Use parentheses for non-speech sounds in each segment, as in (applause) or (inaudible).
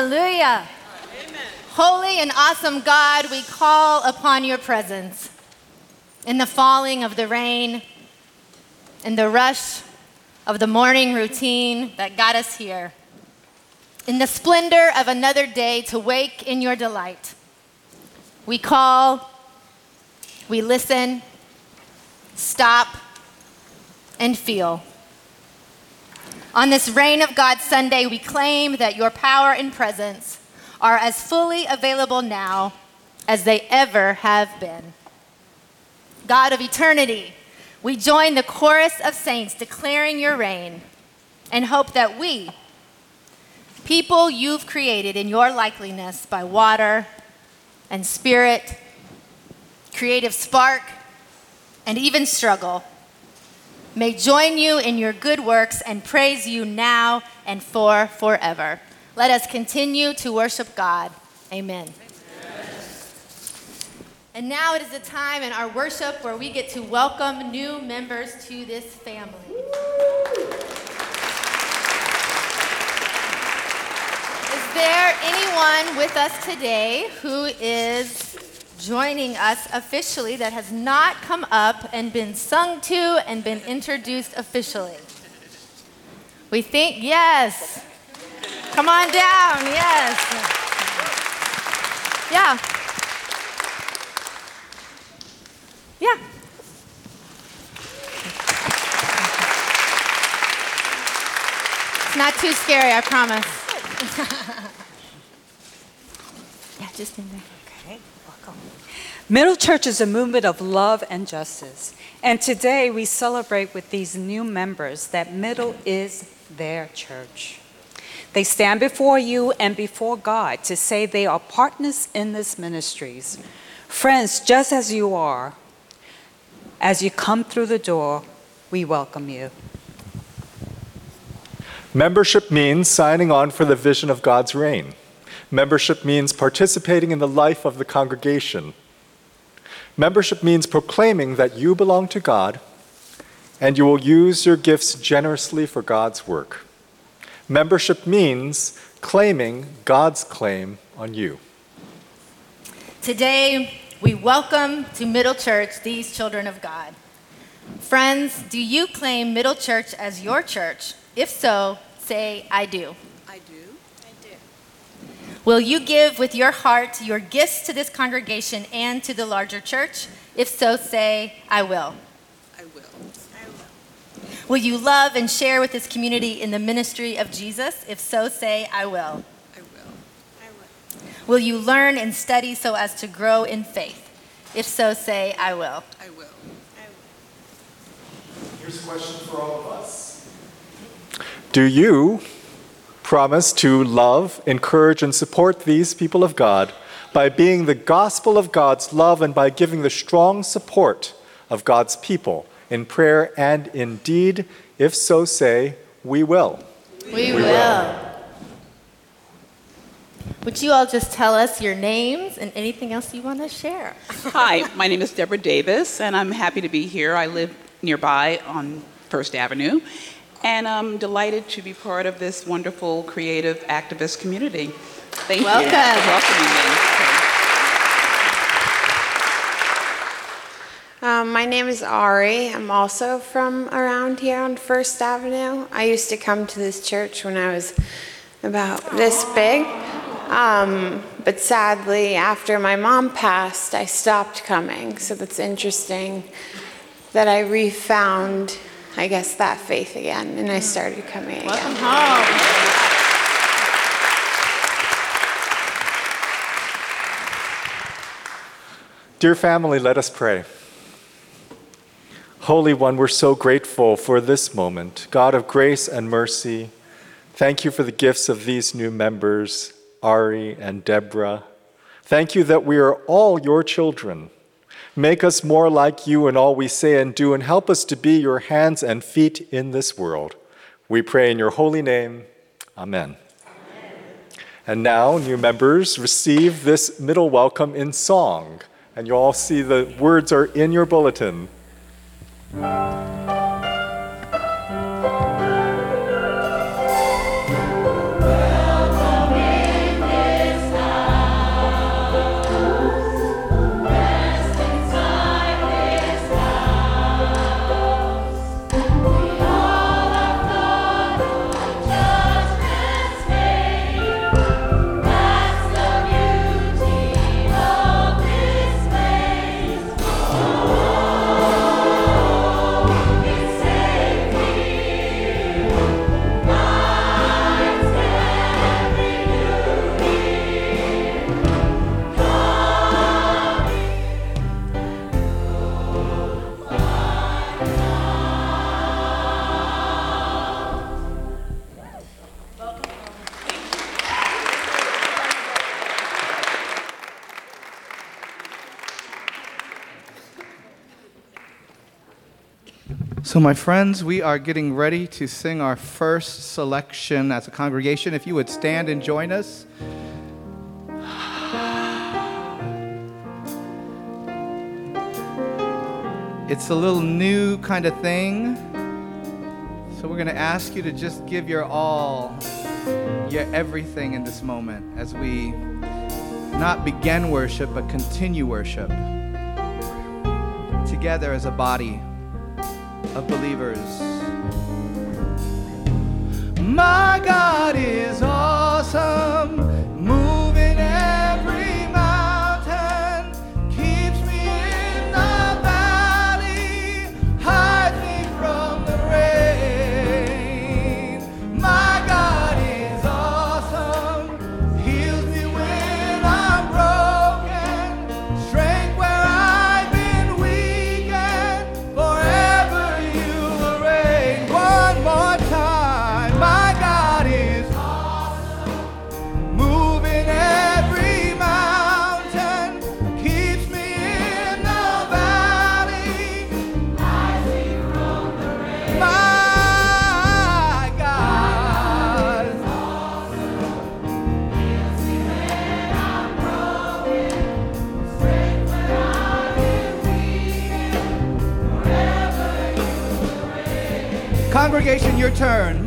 Hallelujah. Holy and awesome God, we call upon your presence in the falling of the rain, in the rush of the morning routine that got us here, in the splendor of another day to wake in your delight. We call, we listen, stop, and feel. On this Reign of God Sunday, we claim that your power and presence are as fully available now as they ever have been. God of eternity, we join the chorus of saints declaring your reign and hope that we, people you've created in your likeness by water and spirit, creative spark, and even struggle, may join you in your good works and praise you now and for forever. Let us continue to worship God. Amen. And now it is a time in our worship where we get to welcome new members to this family. Is there anyone with us today who is joining us officially that has not come up and been sung to and been introduced officially? We think, yes. Come on down, yes. Yeah. Yeah. It's not too scary, I promise. (laughs) yeah, just in there. Okay, welcome. Middle Church is a movement of love and justice. And today we celebrate with these new members that Middle is their church. They stand before you and before God to say they are partners in this ministries. Friends, just as you are, as you come through the door, we welcome you. Membership means signing on for the vision of God's reign. Membership means participating in the life of the congregation. Membership means proclaiming that you belong to God and you will use your gifts generously for God's work. Membership means claiming God's claim on you. Today, we welcome to Middle Church these children of God. Friends, do you claim Middle Church as your church? If so, say, I do. I do. I do. Will you give with your heart your gifts to this congregation and to the larger church? If so, say, I will. I will. I will. Will you love and share with this community in the ministry of Jesus? If so, say, I will. I will. I will. Will you learn and study so as to grow in faith? If so, say, I will. I will. I will. Here's a question for all of us Do you promise to love, encourage, and support these people of God by being the gospel of God's love and by giving the strong support of God's people in prayer and in deed? If so, say, We will. We, will. Would you all just tell us your names and anything else you want to share? (laughs) Hi, my name is Deborah Davis, and I'm happy to be here. I live nearby on First Avenue, and I'm delighted to be part of this wonderful creative activist community. Thank Welcome. you for welcoming me. Um, my name is Ari. I'm also from around here on First Avenue. I used to come to this church when I was about this big. Um, but sadly, after my mom passed, I stopped coming. So that's interesting that I refound, I guess, that faith again, and I started coming Welcome again. home. Dear family, let us pray. Holy One, we're so grateful for this moment. God of grace and mercy, thank you for the gifts of these new members, Ari and Deborah. Thank you that we are all your children. Make us more like you in all we say and do, and help us to be your hands and feet in this world. We pray in your holy name. Amen. And now, new members, receive this middle welcome in song. And you all see the words are in your bulletin. So, my friends, we are getting ready to sing our first selection as a congregation. If you would stand and join us. It's a little new kind of thing. So, we're going to ask you to just give your all, your everything in this moment as we not begin worship, but continue worship together as a body of believers. My God is awesome, your turn.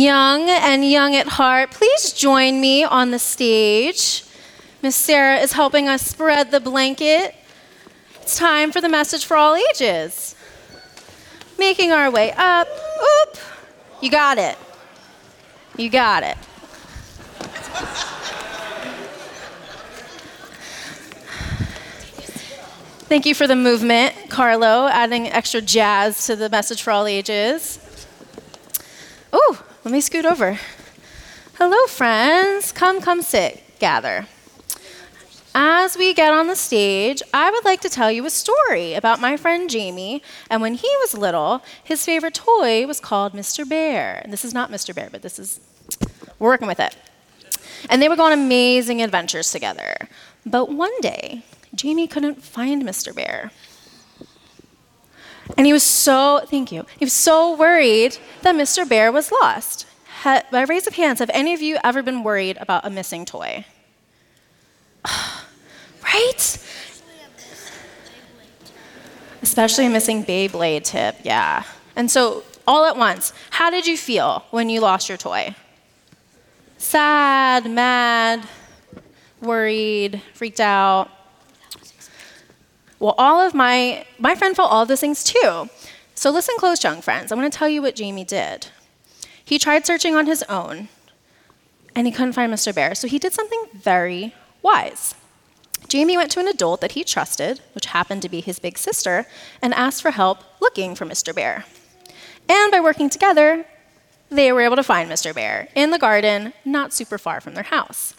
Young and young at heart, please join me on the stage. Miss Sarah is helping us spread the blanket. It's time for the message for all ages. Making our way up. Oop! You got it. You got it. Thank you for the movement, Carlo, adding extra jazz to the message for all ages. Let me scoot over. Hello, friends. Come, come sit, gather. as we get on the stage, I would like to tell you a story about my friend Jamie. And when he was little, his favorite toy was called Mr. Bear. And this is not Mr. Bear, but this is, we're working with it. And they would go on amazing adventures together. But one day, Jamie couldn't find Mr. Bear. And he was so, thank you, he was so worried that Mr. Bear was lost. Ha, by raise of hands, have any of you ever been worried about a missing toy? (sighs) right? Especially a missing Beyblade tip, yeah. And so, all at once, how did you feel when you lost your toy? Sad, mad, worried, freaked out. Well, all of my, my friend felt all of those things too. So listen close, young friends. I want to tell you what Jamie did. He tried searching on his own, and he couldn't find Mr. Bear, so he did something very wise. Jamie went to an adult that he trusted, which happened to be his big sister, and asked for help looking for Mr. Bear. And by working together, they were able to find Mr. Bear in the garden, not super far from their house.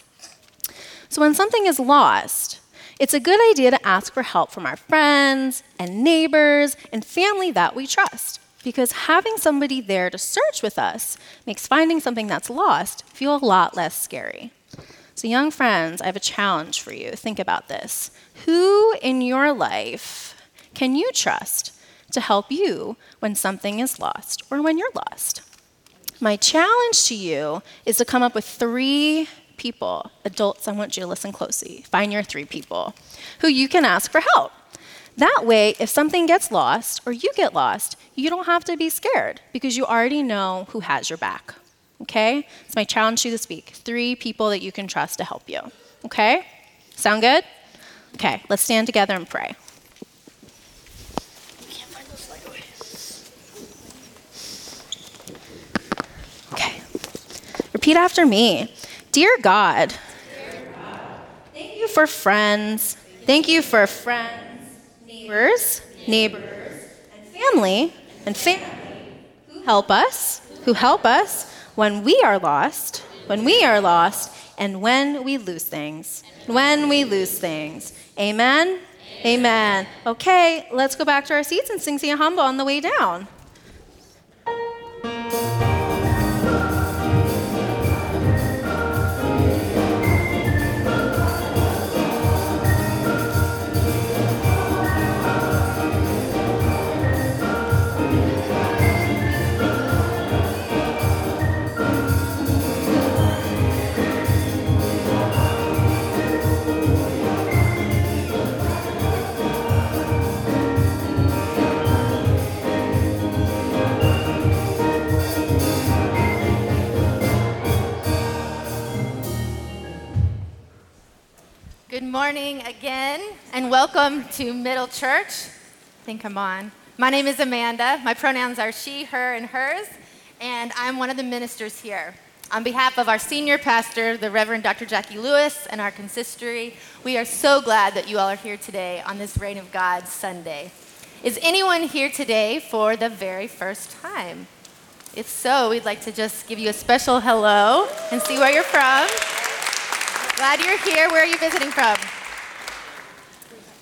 So when something is lost, it's a good idea to ask for help from our friends and neighbors and family that we trust, because having somebody there to search with us makes finding something that's lost feel a lot less scary. So, young friends, I have a challenge for you. Think about this. Who in your life can you trust to help you when something is lost or when you're lost? My challenge to you is to come up with three people, adults, I want you to listen closely. Find your three people who you can ask for help. That way, if something gets lost or you get lost, you don't have to be scared because you already know who has your back. Okay? It's my challenge to you this week. Three people that you can trust to help you. Okay? Sound good? Okay, let's stand together and pray. Okay. Repeat after me. Dear God, thank you for friends. Thank you for friends, neighbors, neighbors, and family, and family who help us, who help us when we are lost, when we are lost, and when we lose things. When we lose things. Amen? Amen. Okay, let's go back to our seats and sing Sing Humble on the way down. Morning again, and welcome to Middle Church. I think I'm on. My name is Amanda. My pronouns are she, her, and hers, and I'm one of the ministers here. On behalf of our senior pastor, the Reverend Dr. Jacqui Lewis, and our consistory, we are so glad that you all are here today on this Reign of God Sunday. Is anyone here today for the very first time? If so, we'd like to just give you a special hello and see where you're from. Glad you're here. Where are you visiting from?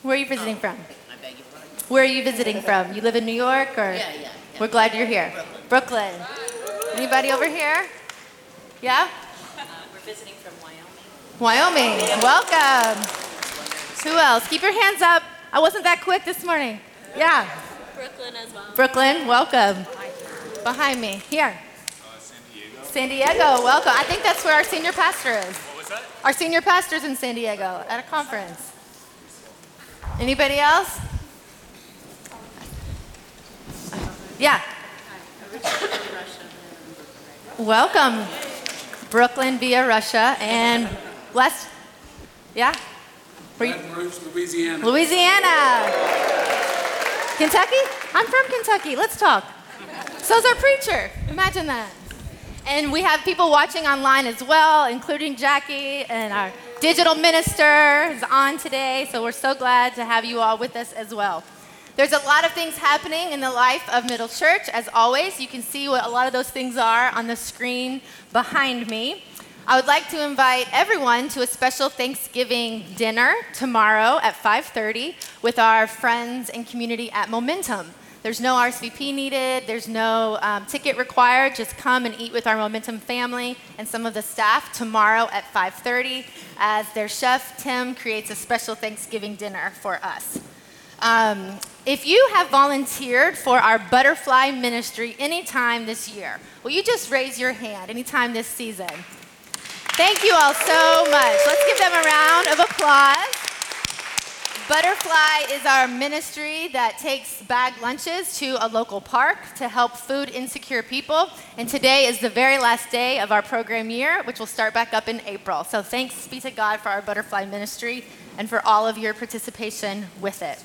Where are you visiting from? I beg your pardon. Where are you visiting from? You live in New York or? Yeah, yeah, yeah. We're glad you're here. Brooklyn. Anybody over here? Yeah? Uh, we're visiting from Wyoming. Wyoming. Welcome. Who else? Keep your hands up. I wasn't that quick this morning. Yeah. Brooklyn as well. Brooklyn, welcome. Behind me. Here. Uh, San Diego. San Diego, welcome. I think that's where our senior pastor is. What was that? Our senior pastor's in San Diego at a conference. Anybody else? Yeah. Welcome, Brooklyn via Russia and West. Yeah? Baton Rouge, Louisiana. Louisiana. Kentucky? I'm from Kentucky. Let's talk. So's our preacher. Imagine that. And we have people watching online as well, including Jacqui and our digital minister is on today. So we're so glad to have you all with us as well. There's a lot of things happening in the life of Middle Church. As always, you can see what a lot of those things are on the screen behind me. I would like to invite everyone to a special Thanksgiving dinner tomorrow at 5:30 with our friends and community at Momentum. There's no RSVP needed. There's no um, ticket required. Just come and eat with our Momentum family and some of the staff tomorrow at 5:30 as their chef Tim creates a special Thanksgiving dinner for us. Um, if you have volunteered for our butterfly ministry anytime this year, will you just raise your hand anytime this season? Thank you all so much. Let's give them a round of applause. Butterfly is our ministry that takes bag lunches to a local park to help food insecure people. And today is the very last day of our program year, which will start back up in April. So thanks be to God for our Butterfly ministry and for all of your participation with it.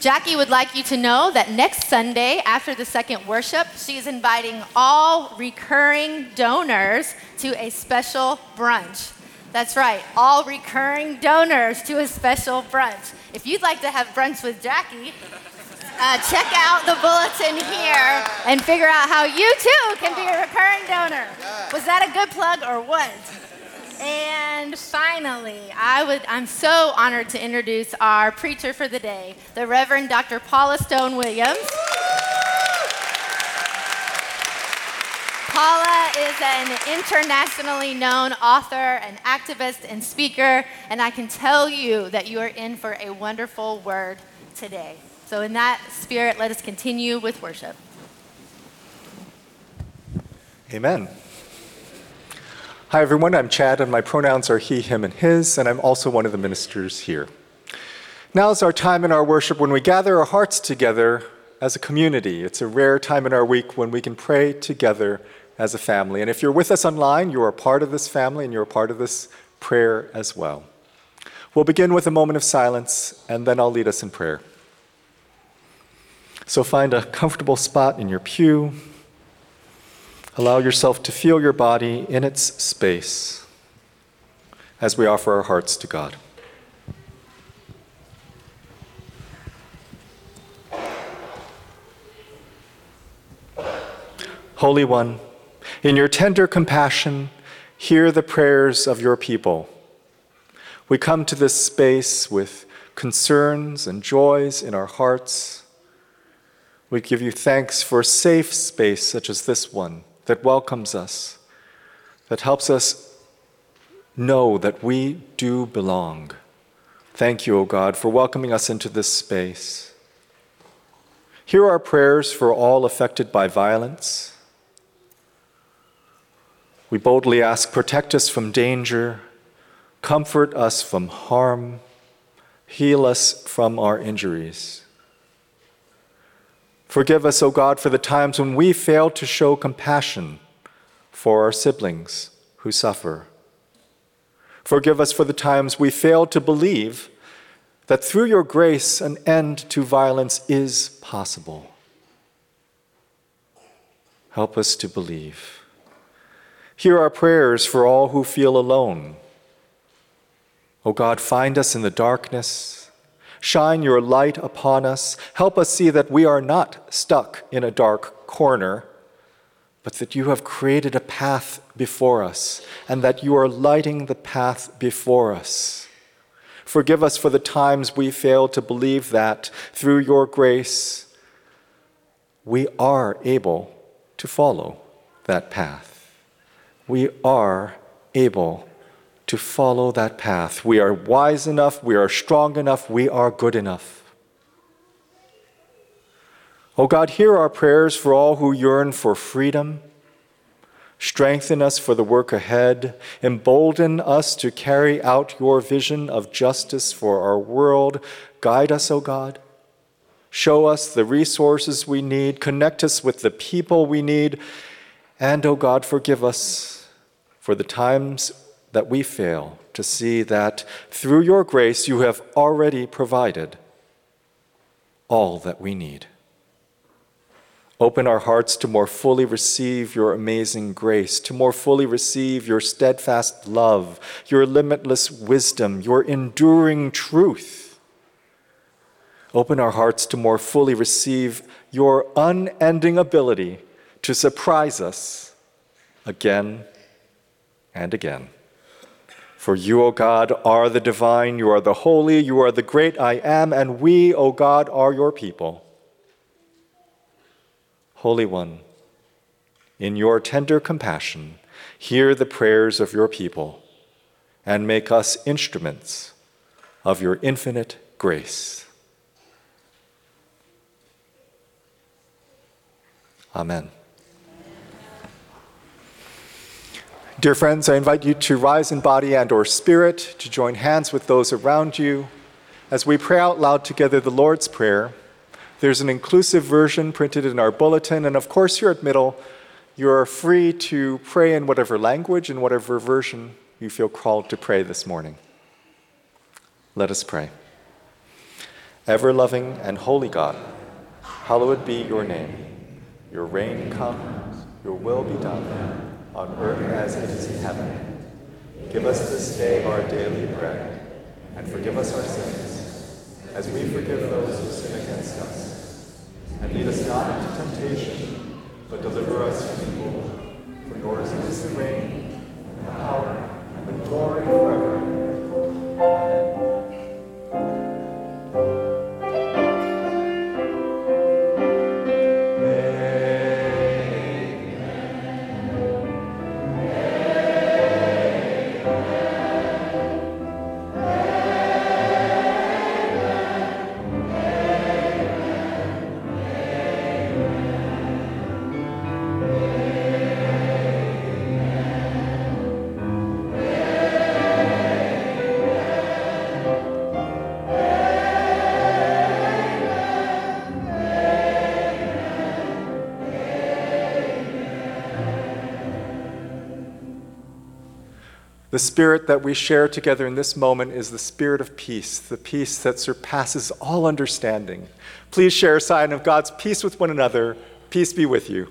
Jacqui would like you to know that next Sunday, after the second worship, she is inviting all recurring donors to a special brunch. That's right, all recurring donors to a special brunch. If you'd like to have brunch with Jacqui, uh, check out the bulletin here and figure out how you too can be a recurring donor. Was that a good plug or what? And finally, I would, I'm so honored to introduce our preacher for the day, the Reverend Dr. Paula Stone Williams. Paula is an internationally known author, an activist, and speaker, and I can tell you that you are in for a wonderful word today. So, in that spirit, let us continue with worship. Amen. Hi, everyone. I'm Chad, and my pronouns are he, him, and his, and I'm also one of the ministers here. Now is our time in our worship when we gather our hearts together as a community. It's a rare time in our week when we can pray together as a family. And if you're with us online, you are part of this family and you're part of this prayer as well. We'll begin with a moment of silence, and then I'll lead us in prayer. So find a comfortable spot in your pew. Allow yourself to feel your body in its space as we offer our hearts to God. Holy One, in your tender compassion, hear the prayers of your people. We come to this space with concerns and joys in our hearts. We give you thanks for a safe space such as this one that welcomes us, that helps us know that we do belong. Thank you, O God, for welcoming us into this space. Hear our prayers for all affected by violence. We boldly ask, protect us from danger, comfort us from harm, heal us from our injuries. Forgive us, O God, for the times when we failed to show compassion for our siblings who suffer. Forgive us for the times we failed to believe that through your grace an end to violence is possible. Help us to believe. Hear our prayers for all who feel alone. O God, find us in the darkness Shine your light upon us. Help us see that we are not stuck in a dark corner, but that you have created a path before us and that you are lighting the path before us. Forgive us for the times we fail to believe that through your grace we are able to follow that path. We are able to follow that path. We are wise enough, we are strong enough, we are good enough. Oh God, hear our prayers for all who yearn for freedom. Strengthen us for the work ahead. Embolden us to carry out your vision of justice for our world. Guide us, O oh God. Show us the resources we need. Connect us with the people we need. And, O oh God, forgive us for the times that we fail to see that through your grace you have already provided all that we need. Open our hearts to more fully receive your amazing grace, to more fully receive your steadfast love, your limitless wisdom, your enduring truth. Open our hearts to more fully receive your unending ability to surprise us again and again. For you, O God, are the divine, you are the holy, you are the great I am, and we, O God, are your people. Holy One, in your tender compassion, hear the prayers of your people and make us instruments of your infinite grace. Amen. Dear friends, I invite you to rise in body and or spirit to join hands with those around you as we pray out loud together the Lord's Prayer. There's an inclusive version printed in our bulletin, and of course, here at Middle, you are free to pray in whatever language and whatever version you feel called to pray this morning. Let us pray. Ever loving and holy God, hallowed be your name. Your reign come, your will be done, on earth as it is in heaven. Give us this day our daily bread, and forgive us our sins, as we forgive those who sin against us. And lead us not into temptation, but deliver us from evil. For yours is the reign, the power, and the glory forever. Amen. The spirit that we share together in this moment is the spirit of peace, the peace that surpasses all understanding. Please share a sign of God's peace with one another. Peace be with you.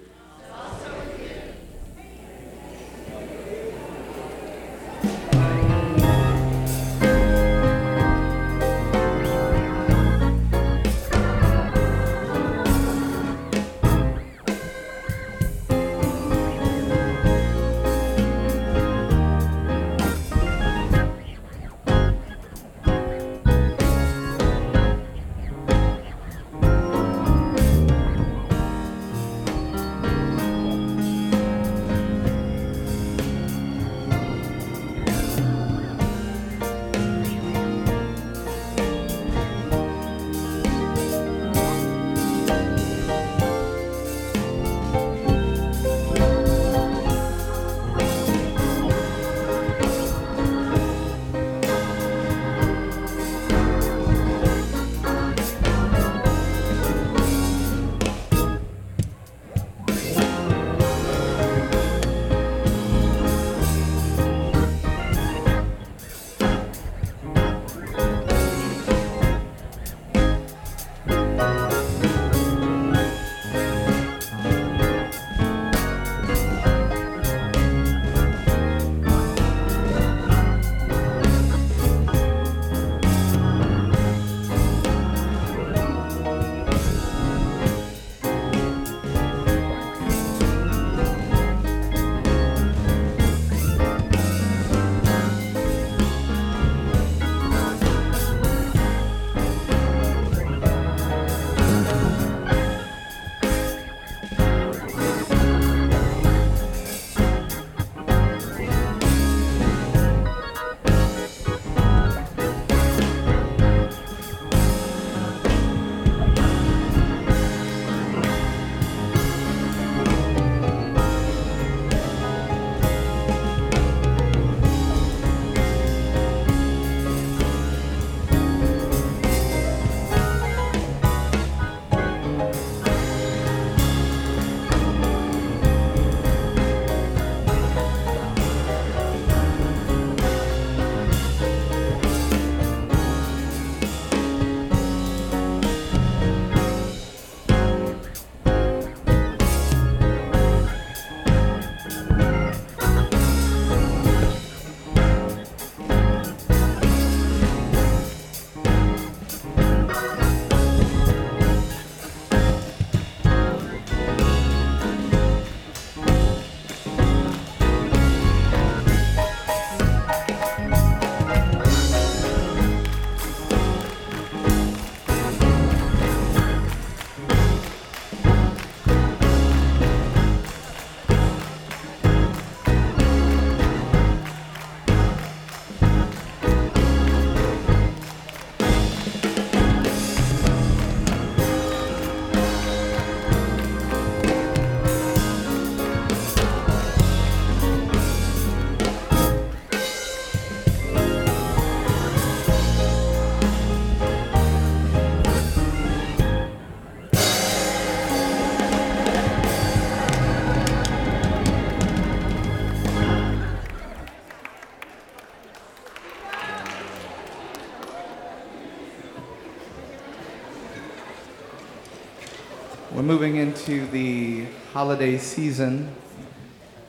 moving into the holiday season,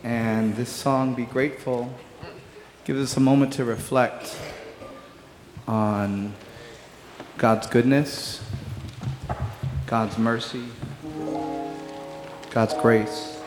and this song, Be Grateful, gives us a moment to reflect on God's goodness, God's mercy, God's grace.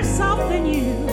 worse off than you.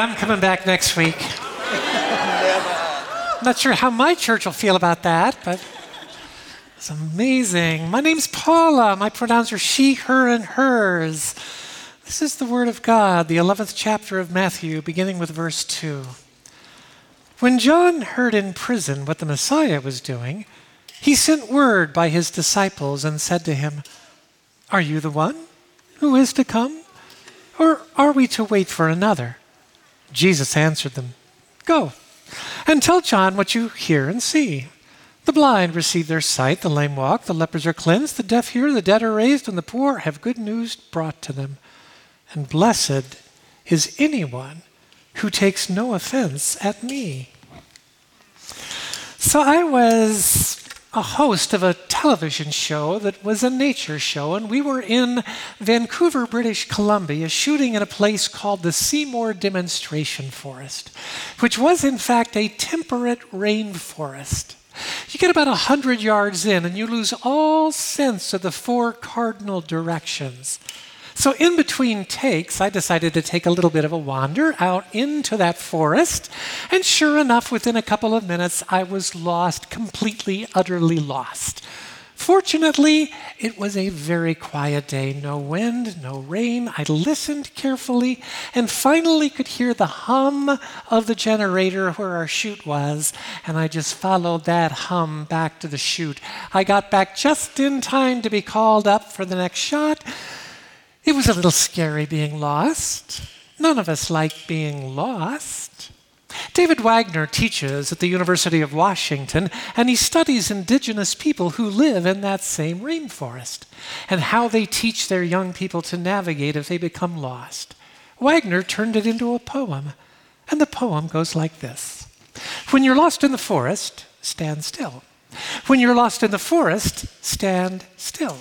I'm coming back next week. Not sure how my church will feel about that, but it's amazing. My name's Paula. My pronouns are she, her, and hers. This is the Word of God, the 11th chapter of Matthew, beginning with verse 2. When John heard in prison what the Messiah was doing, he sent word by his disciples and said to him, Are you the one who is to come? Or are we to wait for another? Jesus answered them, Go and tell John what you hear and see. The blind receive their sight, the lame walk, the lepers are cleansed, the deaf hear, the dead are raised, and the poor have good news brought to them. And blessed is anyone who takes no offense at me. So I was a host of a television show that was a nature show, and we were in Vancouver, British Columbia, shooting in a place called the Seymour Demonstration Forest, which was in fact a temperate rainforest. You get about 100 yards in, and you lose all sense of the four cardinal directions. So, in between takes, I decided to take a little bit of a wander out into that forest. And sure enough, within a couple of minutes, I was lost, completely, utterly lost. Fortunately, it was a very quiet day no wind, no rain. I listened carefully and finally could hear the hum of the generator where our shoot was, and I just followed that hum back to the shoot. I got back just in time to be called up for the next shot. It was a little scary being lost. None of us like being lost. David Wagoner teaches at the University of Washington, and he studies indigenous people who live in that same rainforest and how they teach their young people to navigate if they become lost. Wagoner turned it into a poem, and the poem goes like this When you're lost in the forest, stand still. When you're lost in the forest, stand still.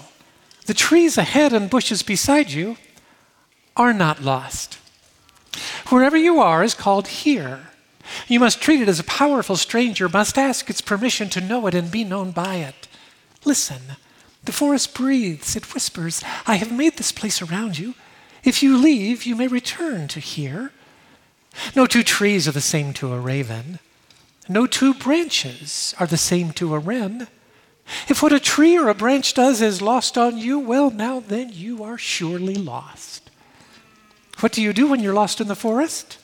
The trees ahead and bushes beside you are not lost. Wherever you are is called here. You must treat it as a powerful stranger, must ask its permission to know it and be known by it. Listen, the forest breathes, it whispers, I have made this place around you. If you leave, you may return to here. No two trees are the same to a raven. No two branches are the same to a wren. If what a tree or a branch does is lost on you, well, now then you are surely lost. What do you do when you're lost in the forest?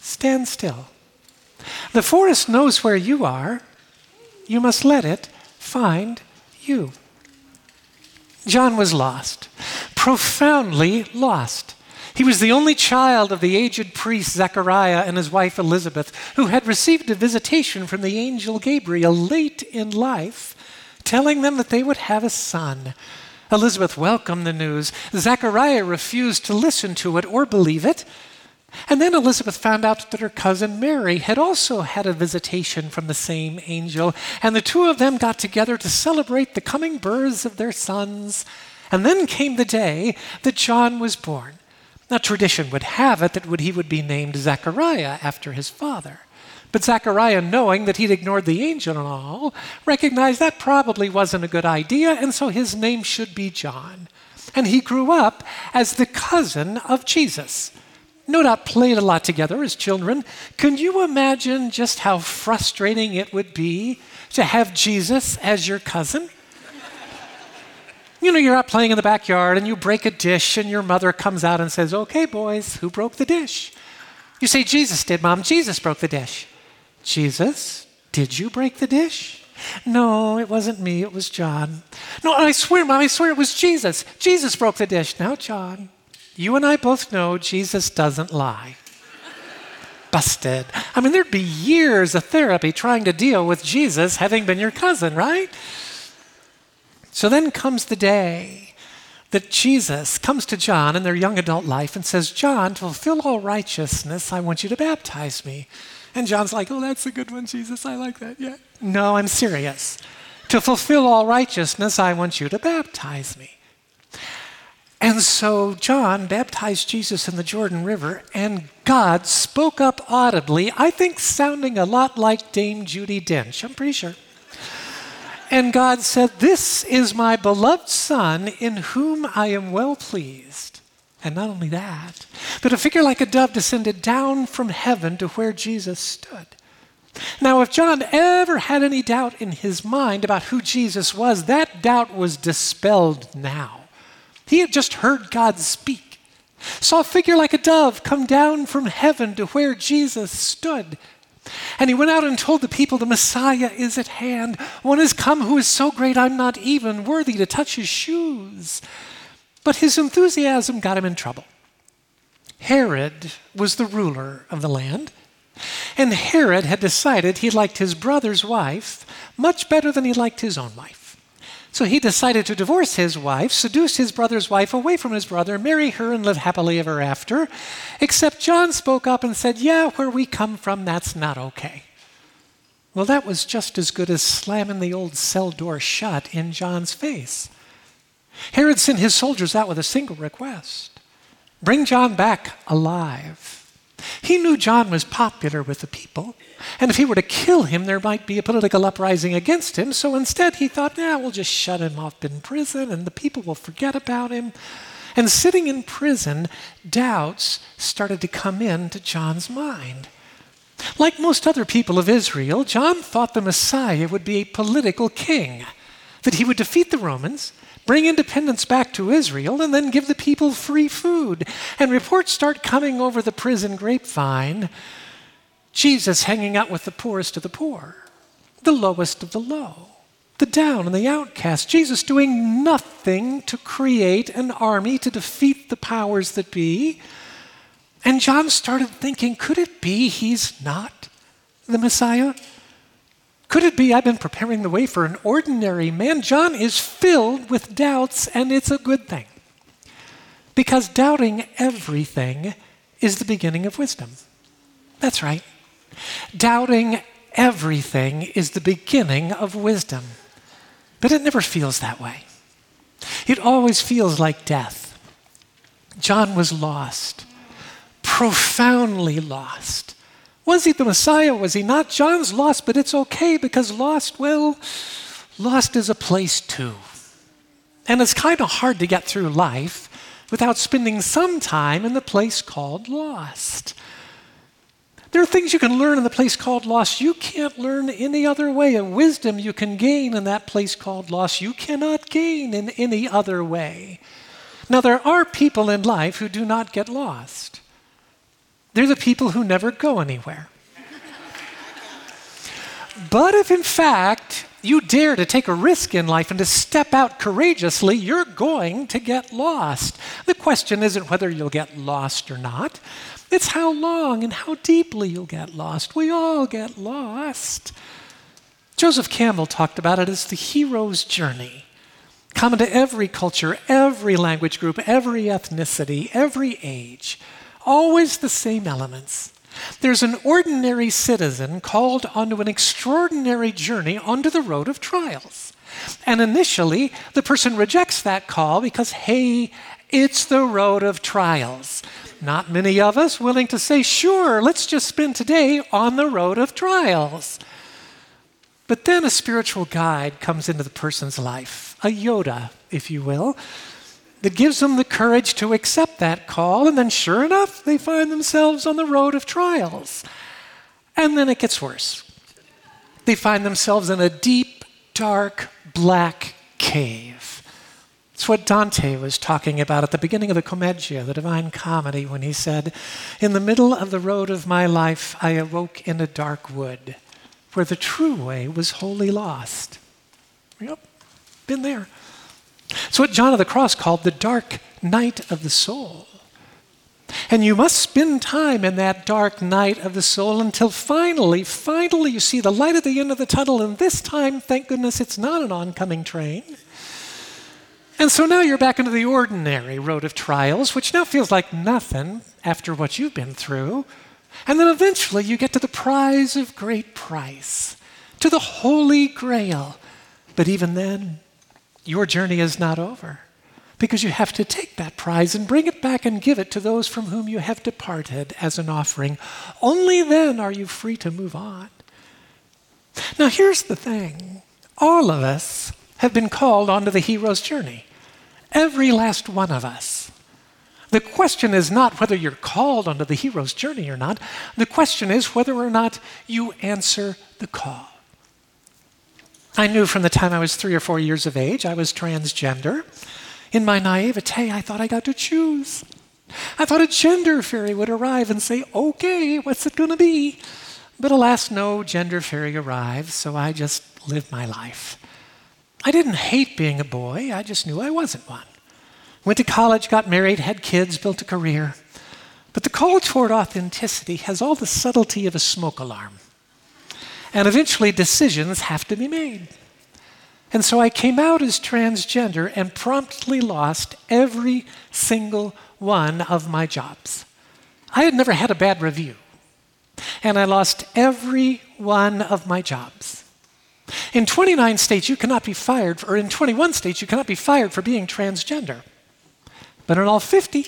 Stand still. The forest knows where you are. You must let it find you. John was lost, profoundly lost. He was the only child of the aged priest Zechariah and his wife Elizabeth, who had received a visitation from the angel Gabriel late in life telling them that they would have a son. Elizabeth welcomed the news. Zechariah refused to listen to it or believe it. And then Elizabeth found out that her cousin Mary had also had a visitation from the same angel, and the two of them got together to celebrate the coming births of their sons. And then came the day that John was born. Now, tradition would have it that he would be named Zechariah after his father. But Zechariah, knowing that he'd ignored the angel and all, recognized that probably wasn't a good idea, and so his name should be John. And he grew up as the cousin of Jesus. No doubt played a lot together as children. Can you imagine just how frustrating it would be to have Jesus as your cousin? You know, you're out playing in the backyard and you break a dish, and your mother comes out and says, Okay, boys, who broke the dish? You say, Jesus did, Mom. Jesus broke the dish. Jesus, did you break the dish? No, it wasn't me, it was John. No, I swear, Mom, I swear it was Jesus. Jesus broke the dish. Now, John, you and I both know Jesus doesn't lie. Busted. I mean, there'd be years of therapy trying to deal with Jesus having been your cousin, right? So then comes the day that Jesus comes to John in their young adult life and says, John, to fulfill all righteousness, I want you to baptize me. And John's like, Oh, that's a good one, Jesus. I like that. Yeah. No, I'm serious. To fulfill all righteousness, I want you to baptize me. And so John baptized Jesus in the Jordan River, and God spoke up audibly, I think sounding a lot like Dame Judi Dench. I'm pretty sure. And God said, This is my beloved Son in whom I am well pleased. And not only that, But a figure like a dove descended down from heaven to where Jesus stood. Now, if John ever had any doubt in his mind about who Jesus was, that doubt was dispelled now. He had just heard God speak, saw a figure like a dove come down from heaven to where Jesus stood. And he went out and told the people, The Messiah is at hand. One has come who is so great I'm not even worthy to touch his shoes. But his enthusiasm got him in trouble. Herod was the ruler of the land. And Herod had decided he liked his brother's wife much better than he liked his own wife. So he decided to divorce his wife, seduce his brother's wife away from his brother, marry her, and live happily ever after. Except John spoke up and said, Yeah, where we come from, that's not okay. Well, that was just as good as slamming the old cell door shut in John's face. Herod sent his soldiers out with a single request bring John back alive. He knew John was popular with the people, and if he were to kill him, there might be a political uprising against him. So instead, he thought, yeah, we'll just shut him up in prison, and the people will forget about him. And sitting in prison, doubts started to come into John's mind. Like most other people of Israel, John thought the Messiah would be a political king, that he would defeat the Romans bring independence back to Israel, and then give the people free food. And reports start coming over the prison grapevine Jesus hanging out with the poorest of the poor, the lowest of the low, the down and the outcast. Jesus doing nothing to create an army to defeat the powers that be. And John started thinking could it be he's not the Messiah? Could it be I've been preparing the way for an ordinary man? John is filled with doubts, and it's a good thing. Because doubting everything is the beginning of wisdom. That's right. Doubting everything is the beginning of wisdom. But it never feels that way. It always feels like death. John was lost, profoundly lost. Was he the Messiah? Was he not? John's lost, but it's okay because lost, well, lost is a place too. And it's kind of hard to get through life without spending some time in the place called lost. There are things you can learn in the place called lost you can't learn any other way. And wisdom you can gain in that place called lost you cannot gain in any other way. Now, there are people in life who do not get lost. They're the people who never go anywhere. but if in fact you dare to take a risk in life and to step out courageously, you're going to get lost. The question isn't whether you'll get lost or not, it's how long and how deeply you'll get lost. We all get lost. Joseph Campbell talked about it as the hero's journey, common to every culture, every language group, every ethnicity, every age always the same elements. There's an ordinary citizen called onto an extraordinary journey onto the road of trials. And initially, the person rejects that call because, hey, it's the road of trials. Not many of us willing to say, sure, let's just spend today on the road of trials. But then a spiritual guide comes into the person's life, a Yoda, if you will, that gives them the courage to accept that call. And then, sure enough, they find themselves on the road of trials. And then it gets worse. They find themselves in a deep, dark, black cave. It's what Dante was talking about at the beginning of the Commedia, the Divine Comedy, when he said, In the middle of the road of my life, I awoke in a dark wood where the true way was wholly lost. Yep, been there. It's what John of the Cross called the dark night of the soul. And you must spend time in that dark night of the soul until finally, finally, you see the light at the end of the tunnel. And this time, thank goodness, it's not an oncoming train. And so now you're back into the ordinary road of trials, which now feels like nothing after what you've been through. And then eventually you get to the prize of great price, to the Holy Grail. But even then, your journey is not over because you have to take that prize and bring it back and give it to those from whom you have departed as an offering. Only then are you free to move on. Now, here's the thing all of us have been called onto the hero's journey, every last one of us. The question is not whether you're called onto the hero's journey or not. The question is whether or not you answer the call. I knew from the time I was three or four years of age I was transgender. In my naivete, I thought I got to choose. I thought a gender fairy would arrive and say, okay, what's it going to be? But alas, no gender fairy arrived, so I just lived my life. I didn't hate being a boy, I just knew I wasn't one. Went to college, got married, had kids, built a career. But the call toward authenticity has all the subtlety of a smoke alarm. And eventually, decisions have to be made. And so I came out as transgender and promptly lost every single one of my jobs. I had never had a bad review, and I lost every one of my jobs. In 29 states, you cannot be fired, or in 21 states, you cannot be fired for being transgender. But in all 50,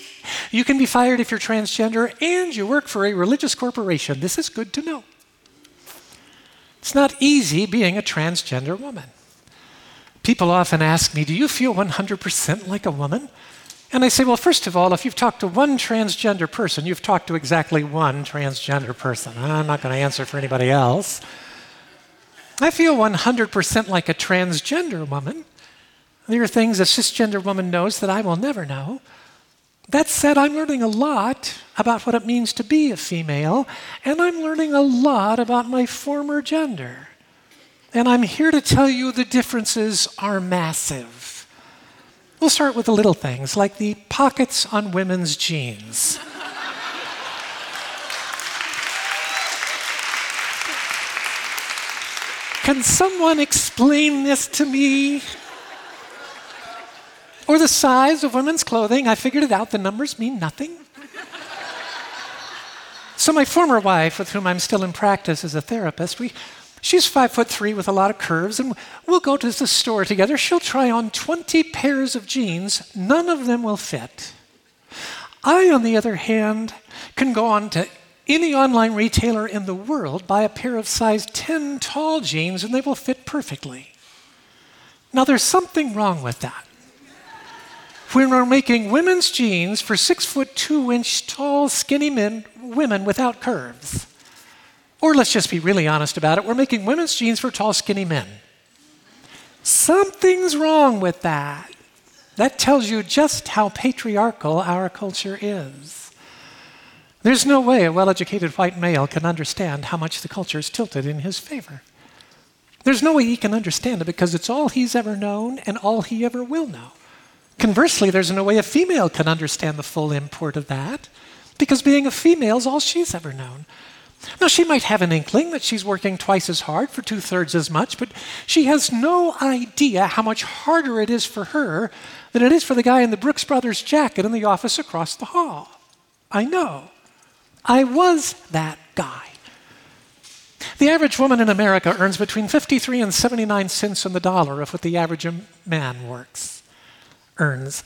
you can be fired if you're transgender and you work for a religious corporation. This is good to know. It's not easy being a transgender woman. People often ask me, Do you feel 100% like a woman? And I say, Well, first of all, if you've talked to one transgender person, you've talked to exactly one transgender person. I'm not going to answer for anybody else. I feel 100% like a transgender woman. There are things a cisgender woman knows that I will never know. That said, I'm learning a lot about what it means to be a female, and I'm learning a lot about my former gender. And I'm here to tell you the differences are massive. We'll start with the little things, like the pockets on women's jeans. Can someone explain this to me? Or the size of women's clothing. I figured it out. The numbers mean nothing. so, my former wife, with whom I'm still in practice as a therapist, we, she's five foot three with a lot of curves, and we'll go to the store together. She'll try on 20 pairs of jeans, none of them will fit. I, on the other hand, can go on to any online retailer in the world, buy a pair of size 10 tall jeans, and they will fit perfectly. Now, there's something wrong with that when we're making women's jeans for six foot two inch tall, skinny men, women without curves. Or let's just be really honest about it, we're making women's jeans for tall, skinny men. Something's wrong with that. That tells you just how patriarchal our culture is. There's no way a well educated white male can understand how much the culture is tilted in his favor. There's no way he can understand it because it's all he's ever known and all he ever will know. Conversely, there's no way a female can understand the full import of that because being a female is all she's ever known. Now, she might have an inkling that she's working twice as hard for two thirds as much, but she has no idea how much harder it is for her than it is for the guy in the Brooks Brothers jacket in the office across the hall. I know. I was that guy. The average woman in America earns between 53 and 79 cents on the dollar of what the average man works earns.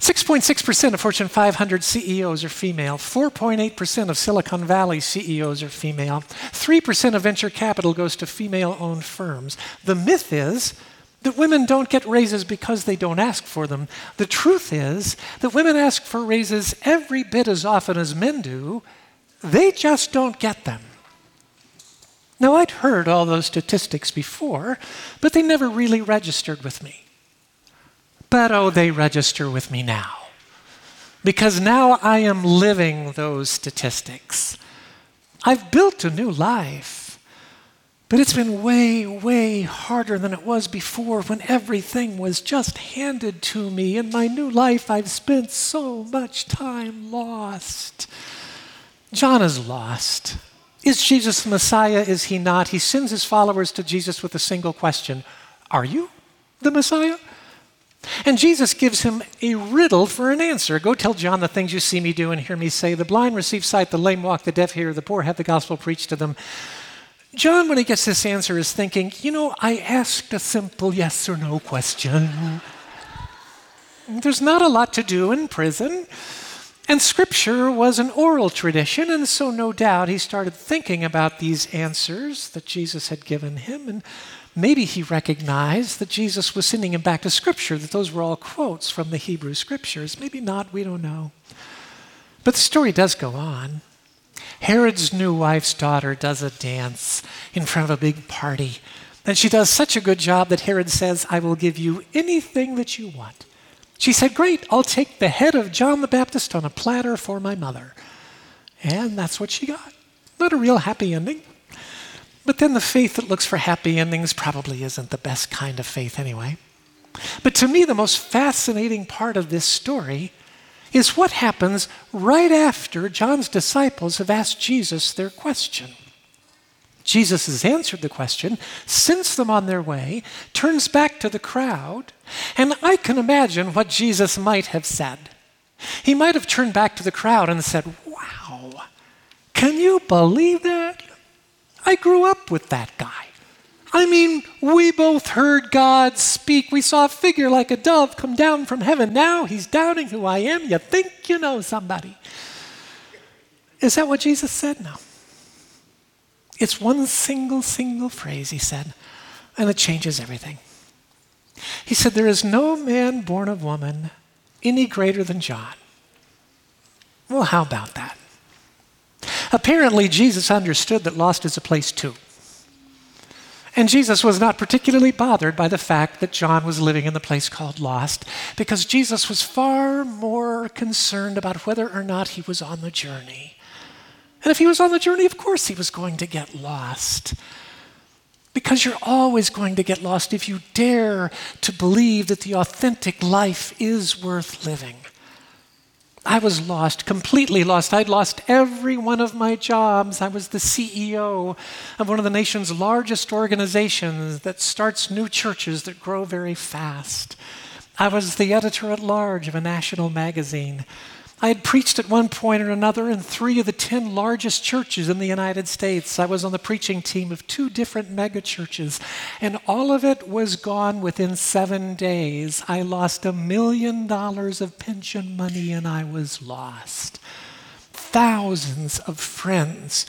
6.6% of Fortune 500 CEOs are female. 4.8% of Silicon Valley CEOs are female. 3% of venture capital goes to female owned firms. The myth is that women don't get raises because they don't ask for them. The truth is that women ask for raises every bit as often as men do, they just don't get them. Now, I'd heard all those statistics before, but they never really registered with me but oh, they register with me now. Because now I am living those statistics. I've built a new life, but it's been way, way harder than it was before when everything was just handed to me. In my new life, I've spent so much time lost. John is lost. Is Jesus the Messiah? Is he not? He sends his followers to Jesus with a single question Are you the Messiah? And Jesus gives him a riddle for an answer. Go tell John the things you see me do and hear me say. The blind receive sight, the lame walk, the deaf hear, the poor have the gospel preached to them. John, when he gets this answer, is thinking, you know, I asked a simple yes or no question. There's not a lot to do in prison. And scripture was an oral tradition, and so no doubt he started thinking about these answers that Jesus had given him. And Maybe he recognized that Jesus was sending him back to Scripture, that those were all quotes from the Hebrew Scriptures. Maybe not, we don't know. But the story does go on. Herod's new wife's daughter does a dance in front of a big party. And she does such a good job that Herod says, I will give you anything that you want. She said, Great, I'll take the head of John the Baptist on a platter for my mother. And that's what she got. Not a real happy ending. But then the faith that looks for happy endings probably isn't the best kind of faith anyway. But to me, the most fascinating part of this story is what happens right after John's disciples have asked Jesus their question. Jesus has answered the question, sends them on their way, turns back to the crowd, and I can imagine what Jesus might have said. He might have turned back to the crowd and said, Wow, can you believe that? I grew up with that guy. I mean, we both heard God speak. We saw a figure like a dove come down from heaven. Now he's doubting who I am. You think you know somebody. Is that what Jesus said? No. It's one single, single phrase, he said, and it changes everything. He said, There is no man born of woman any greater than John. Well, how about that? Apparently, Jesus understood that lost is a place too. And Jesus was not particularly bothered by the fact that John was living in the place called Lost, because Jesus was far more concerned about whether or not he was on the journey. And if he was on the journey, of course he was going to get lost. Because you're always going to get lost if you dare to believe that the authentic life is worth living. I was lost, completely lost. I'd lost every one of my jobs. I was the CEO of one of the nation's largest organizations that starts new churches that grow very fast. I was the editor at large of a national magazine. I had preached at one point or another in three of the 10 largest churches in the United States. I was on the preaching team of two different megachurches, and all of it was gone within seven days. I lost a million dollars of pension money and I was lost. Thousands of friends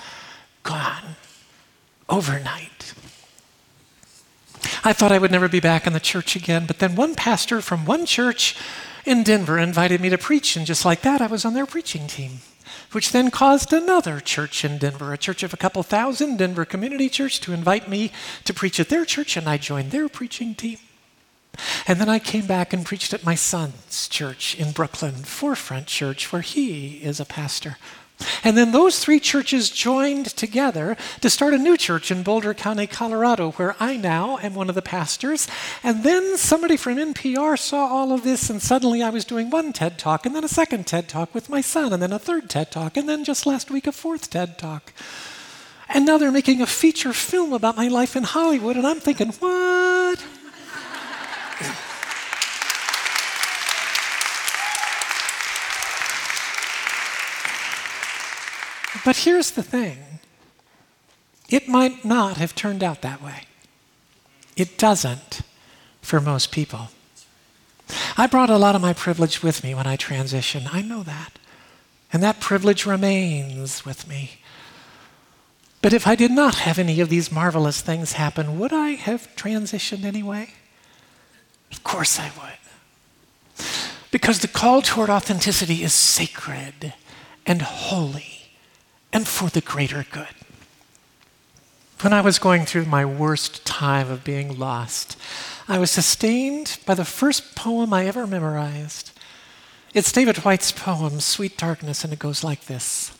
gone overnight. I thought I would never be back in the church again, but then one pastor from one church in Denver invited me to preach, and just like that, I was on their preaching team, which then caused another church in Denver, a church of a couple thousand, Denver Community Church, to invite me to preach at their church, and I joined their preaching team. And then I came back and preached at my son's church in Brooklyn, Forefront Church, where he is a pastor. And then those three churches joined together to start a new church in Boulder County, Colorado, where I now am one of the pastors. And then somebody from NPR saw all of this, and suddenly I was doing one TED talk, and then a second TED talk with my son, and then a third TED talk, and then just last week a fourth TED talk. And now they're making a feature film about my life in Hollywood, and I'm thinking, what? But here's the thing it might not have turned out that way. It doesn't for most people. I brought a lot of my privilege with me when I transitioned. I know that. And that privilege remains with me. But if I did not have any of these marvelous things happen, would I have transitioned anyway? Of course I would. Because the call toward authenticity is sacred and holy and for the greater good. When I was going through my worst time of being lost, I was sustained by the first poem I ever memorized. It's David Whyte's poem, Sweet Darkness, and it goes like this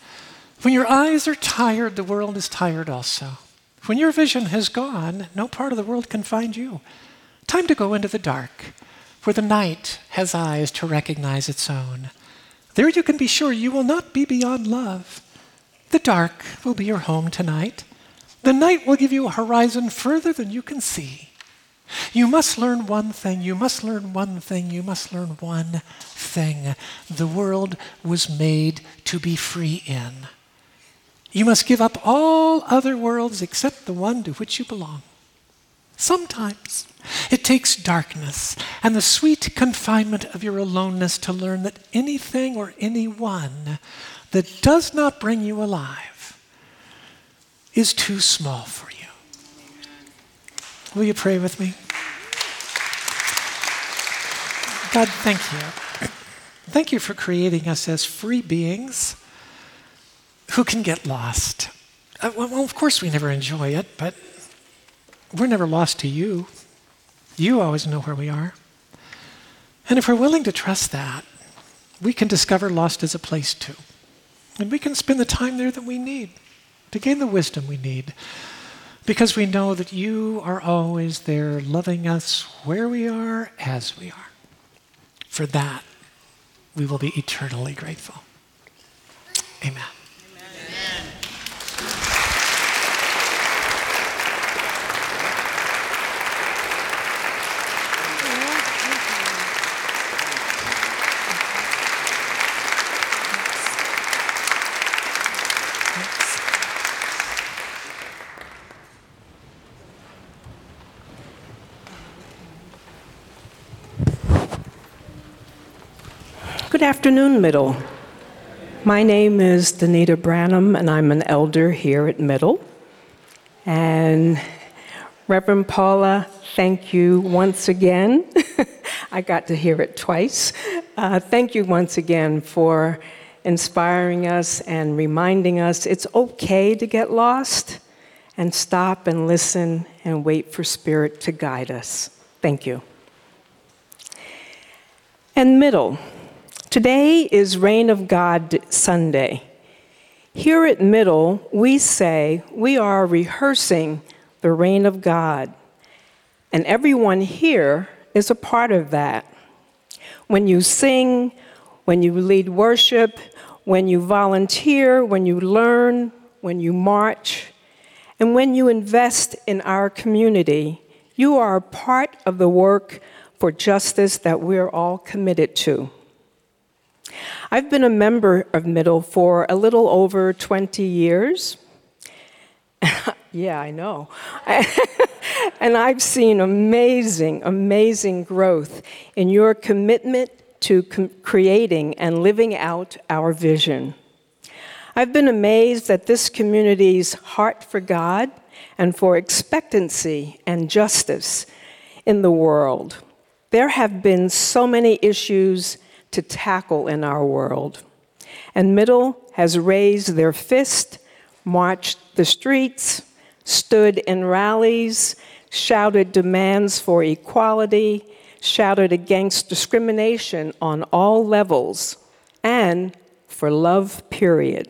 When your eyes are tired, the world is tired also. When your vision has gone, no part of the world can find you. Time to go into the dark, where the night has eyes to recognize its own. There you can be sure you will not be beyond love. The dark will be your home tonight. The night will give you a horizon further than you can see. You must learn one thing, you must learn one thing, you must learn one thing. The world was made to be free in. You must give up all other worlds except the one to which you belong. Sometimes it takes darkness and the sweet confinement of your aloneness to learn that anything or anyone that does not bring you alive is too small for you. Will you pray with me? God, thank you. Thank you for creating us as free beings who can get lost. Uh, well, well, of course, we never enjoy it, but we're never lost to you. You always know where we are. And if we're willing to trust that, we can discover lost as a place too. And we can spend the time there that we need to gain the wisdom we need because we know that you are always there loving us where we are as we are. For that, we will be eternally grateful. Amen. Good afternoon, Middle. My name is Danita Branham, and I'm an elder here at Middle. And Reverend Paula, thank you once again. (laughs) I got to hear it twice. Uh, thank you once again for inspiring us and reminding us it's okay to get lost and stop and listen and wait for Spirit to guide us. Thank you. And middle, today is Reign of God Sunday. Here at Middle, we say we are rehearsing the reign of God, and everyone here is a part of that. When you sing, when you lead worship, when you volunteer, when you learn, when you march, and when you invest in our community, you are a part of the work for justice that we're all committed to. I've been a member of Middle for a little over 20 years. (laughs) yeah, I know. (laughs) and I've seen amazing, amazing growth in your commitment to com- creating and living out our vision. I've been amazed at this community's heart for God and for expectancy and justice in the world. There have been so many issues to tackle in our world. And Middle has raised their fist, marched the streets, stood in rallies, shouted demands for equality, shouted against discrimination on all levels, and for love, period.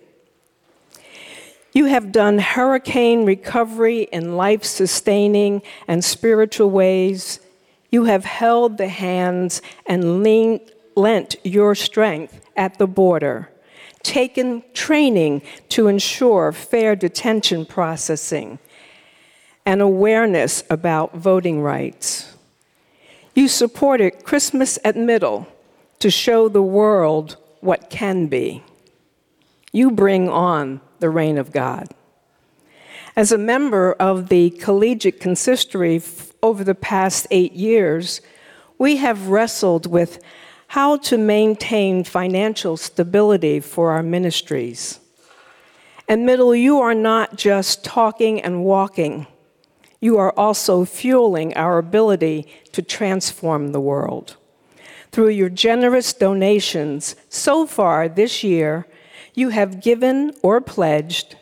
You have done hurricane recovery in life sustaining and spiritual ways. You have held the hands and leaned, lent your strength at the border, taken training to ensure fair detention processing, and awareness about voting rights. You supported Christmas at Middle to show the world what can be. You bring on the reign of God. As a member of the collegiate consistory over the past eight years, we have wrestled with how to maintain financial stability for our ministries. And, Middle, you are not just talking and walking, you are also fueling our ability to transform the world. Through your generous donations, so far this year, you have given or pledged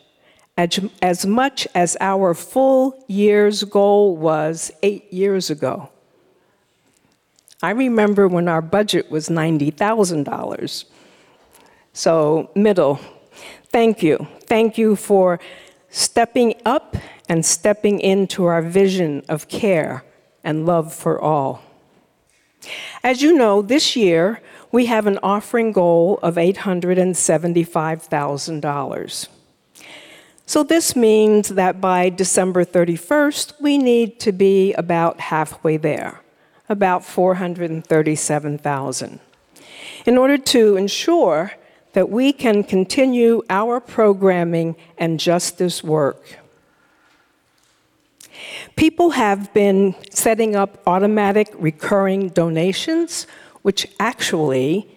as, much as our full year's goal was eight years ago. I remember when our budget was $90,000. So, middle, thank you. Thank you for stepping up and stepping into our vision of care and love for all. As you know, this year we have an offering goal of $875,000. So this means that by December 31st, we need to be about halfway there, about 437,000. In order to ensure that we can continue our programming and justice work. People have been setting up automatic recurring donations, which actually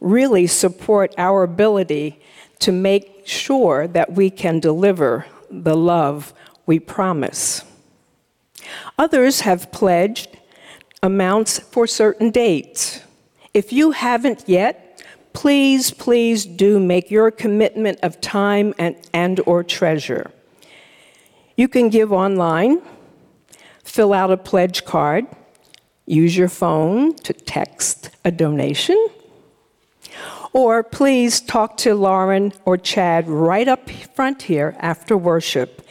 really support our ability to make sure that we can deliver the love we promise. Others have pledged amounts for certain dates. If you haven't yet, please, please do make your commitment of time and, and or treasure. You can give online, fill out a pledge card, use your phone to text a donation, or please talk to Lauren or Chad right up front here after worship.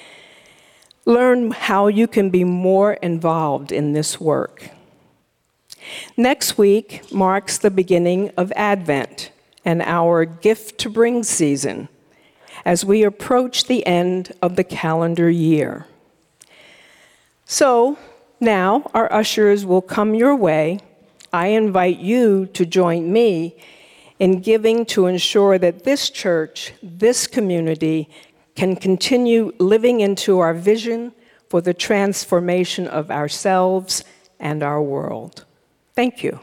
Learn how you can be more involved in this work. Next week marks the beginning of Advent and our gift to bring season as we approach the end of the calendar year. So now our ushers will come your way. I invite you to join me in giving to ensure that this church, this community, can continue living into our vision for the transformation of ourselves and our world. Thank you.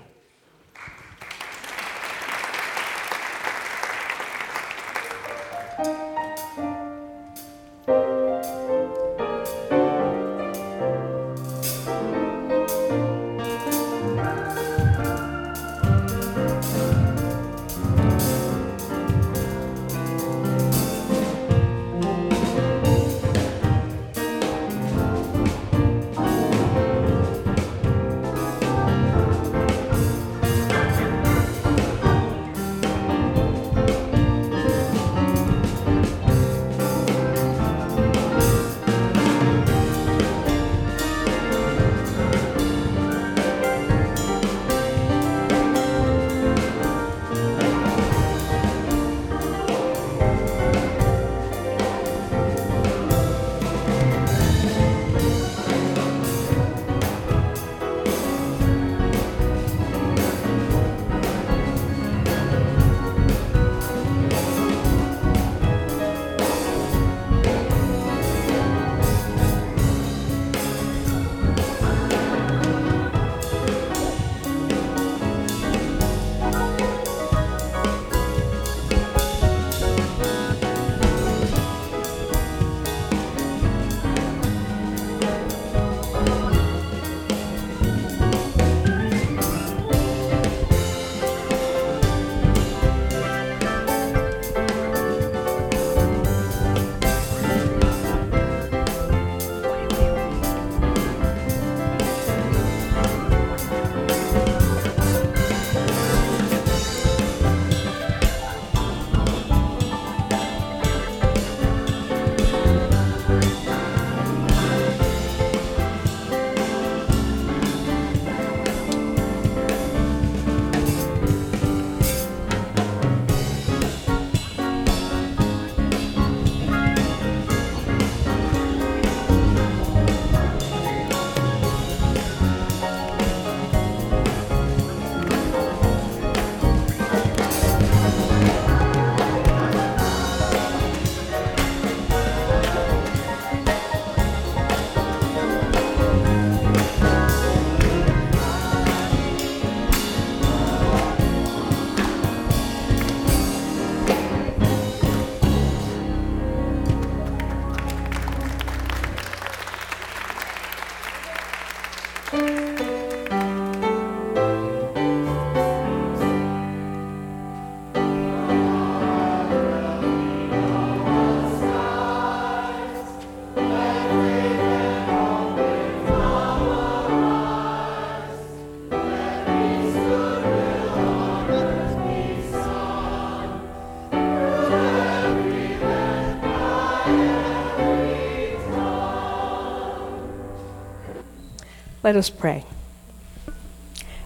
Let us pray.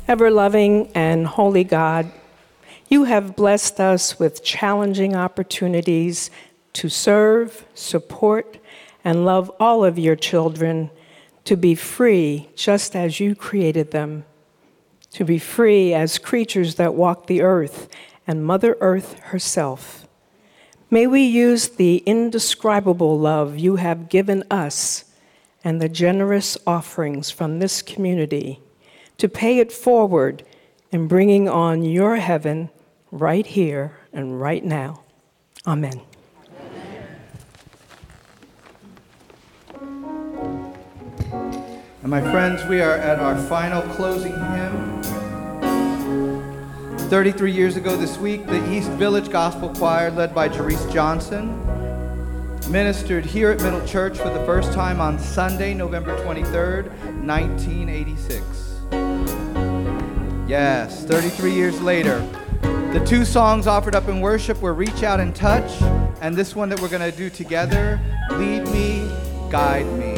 Ever loving and holy God, you have blessed us with challenging opportunities to serve, support, and love all of your children, to be free just as you created them, to be free as creatures that walk the earth and Mother Earth herself. May we use the indescribable love you have given us and the generous offerings from this community to pay it forward in bringing on your heaven right here and right now. Amen. And my friends, we are at our final closing hymn. 33 years ago this week, the East Village Gospel Choir, led by Jerice Johnson, ministered here at Middle Church for the first time on Sunday, November 23rd, 1986. Yes, 33 years later. The two songs offered up in worship were Reach Out and Touch, and this one that we're going to do together, Lead Me, Guide Me.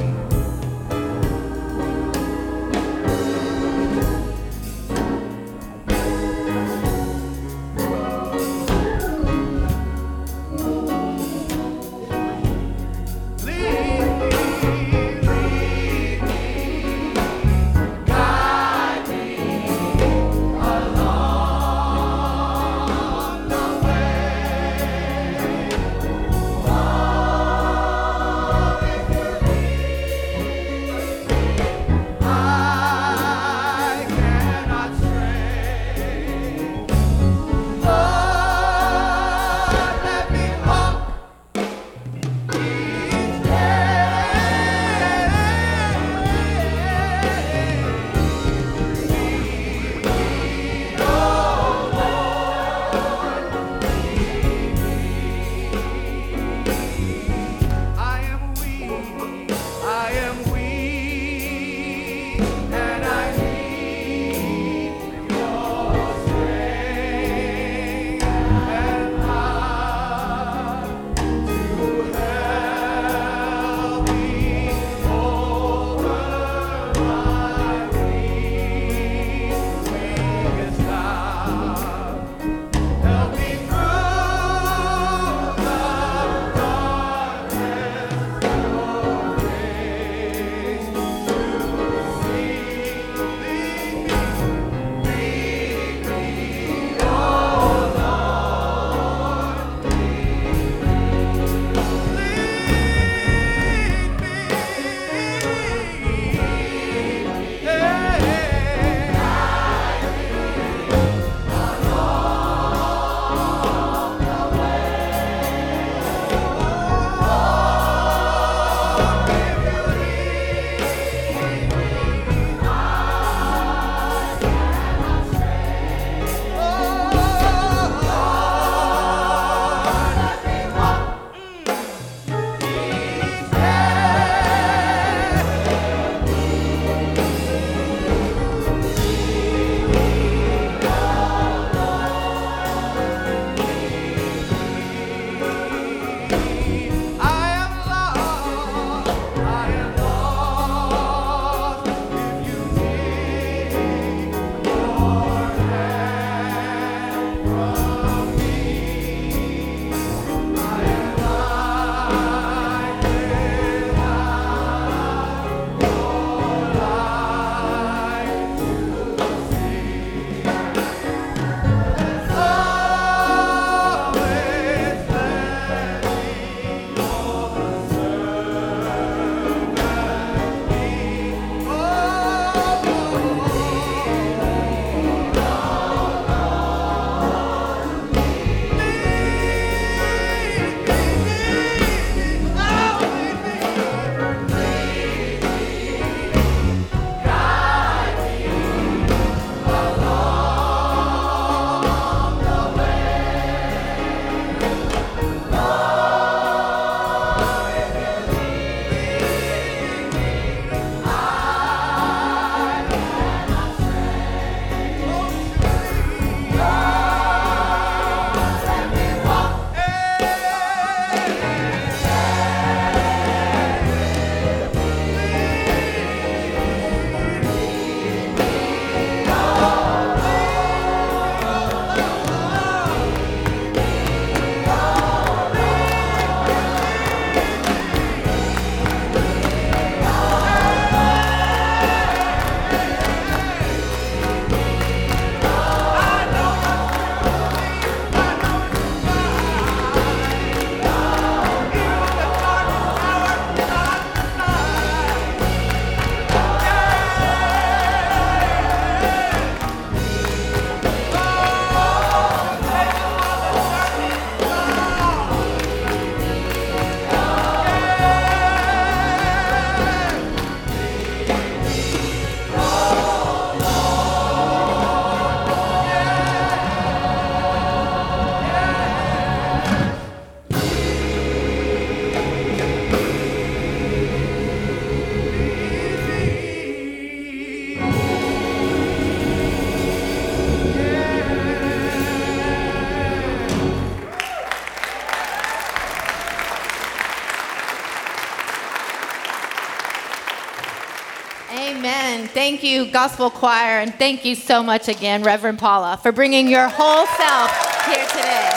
Thank you, Gospel Choir, and thank you so much again, Reverend Paula, for bringing your whole self here today.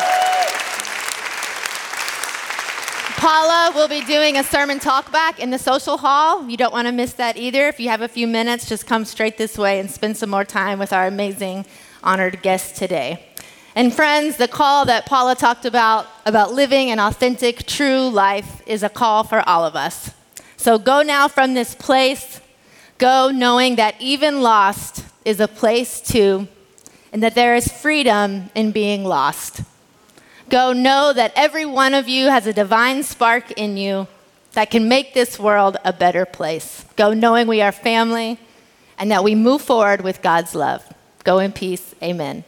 Paula will be doing a sermon talk back in the social hall. You don't want to miss that either. If you have a few minutes, just come straight this way and spend some more time with our amazing honored guest today. And friends, the call that Paula talked about, about living an authentic, true life, is a call for all of us. So go now from this place, go knowing that even lost is a place too, and that there is freedom in being lost. Go know that every one of you has a divine spark in you that can make this world a better place. Go knowing we are family and that we move forward with God's love. Go in peace. Amen.